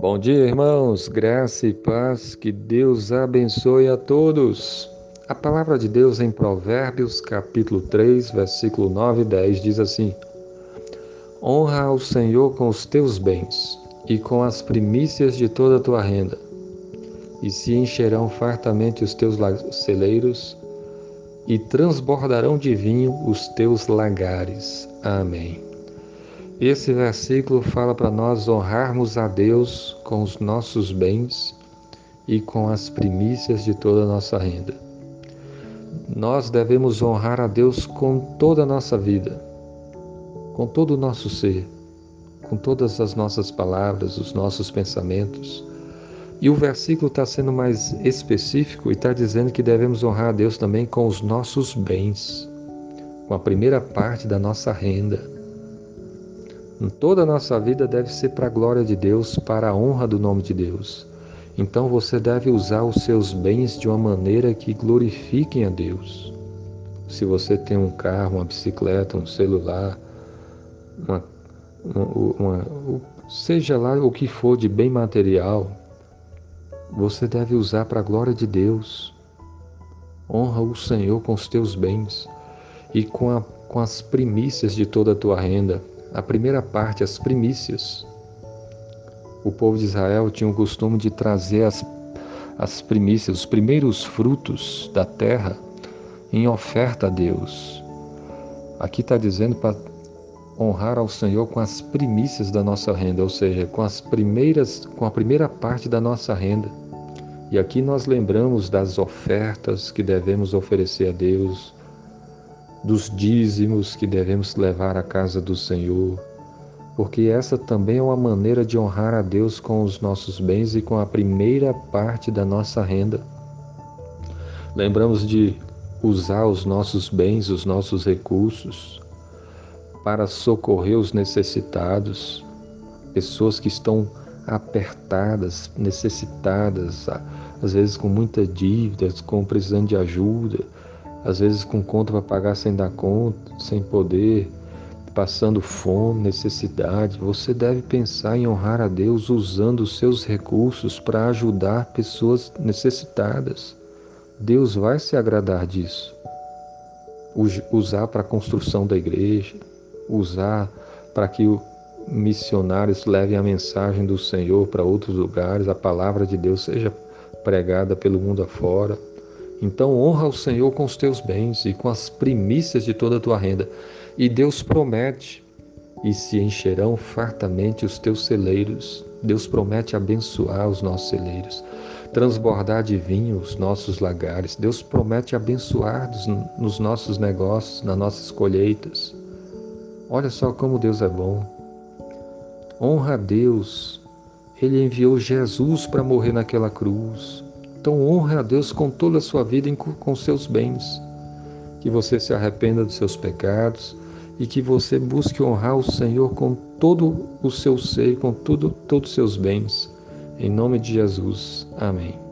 Bom dia, irmãos, graça e paz, que Deus abençoe a todos. A palavra de Deus em Provérbios, capítulo 3, versículo 9 e 10 diz assim: Honra ao Senhor com os teus bens e com as primícias de toda a tua renda, e se encherão fartamente os teus celeiros, e transbordarão de vinho os teus lagares. Amém. Esse versículo fala para nós honrarmos a Deus com os nossos bens e com as primícias de toda a nossa renda. Nós devemos honrar a Deus com toda a nossa vida, com todo o nosso ser, com todas as nossas palavras, os nossos pensamentos. E o versículo está sendo mais específico e está dizendo que devemos honrar a Deus também com os nossos bens, com a primeira parte da nossa renda em toda a nossa vida deve ser para a glória de Deus, para a honra do nome de Deus. Então você deve usar os seus bens de uma maneira que glorifiquem a Deus. Se você tem um carro, uma bicicleta, um celular, uma, uma, uma, seja lá o que for de bem material, você deve usar para a glória de Deus. Honra o Senhor com os teus bens e com, a, com as primícias de toda a tua renda a primeira parte, as primícias. O povo de Israel tinha o costume de trazer as, as primícias, os primeiros frutos da terra, em oferta a Deus. Aqui está dizendo para honrar ao Senhor com as primícias da nossa renda, ou seja, com as primeiras, com a primeira parte da nossa renda. E aqui nós lembramos das ofertas que devemos oferecer a Deus, dos dízimos que devemos levar à casa do Senhor, porque essa também é uma maneira de honrar a Deus com os nossos bens e com a primeira parte da nossa renda. Lembramos de usar os nossos bens, os nossos recursos, para socorrer os necessitados, pessoas que estão apertadas, necessitadas, às vezes com muita dívida, com precisando de ajuda às vezes com conta para pagar sem dar conta, sem poder, passando fome, necessidade, você deve pensar em honrar a Deus usando os seus recursos para ajudar pessoas necessitadas. Deus vai se agradar disso. Usar para a construção da igreja, usar para que missionários levem a mensagem do Senhor para outros lugares, a palavra de Deus seja pregada pelo mundo afora. Então honra o Senhor com os teus bens e com as primícias de toda a tua renda. E Deus promete, e se encherão fartamente os teus celeiros. Deus promete abençoar os nossos celeiros, transbordar de vinho os nossos lagares. Deus promete abençoar nos nossos negócios, nas nossas colheitas. Olha só como Deus é bom. Honra a Deus. Ele enviou Jesus para morrer naquela cruz. Então honre a Deus com toda a sua vida e com seus bens. Que você se arrependa dos seus pecados e que você busque honrar o Senhor com todo o seu ser, com tudo, todos os seus bens. Em nome de Jesus. Amém.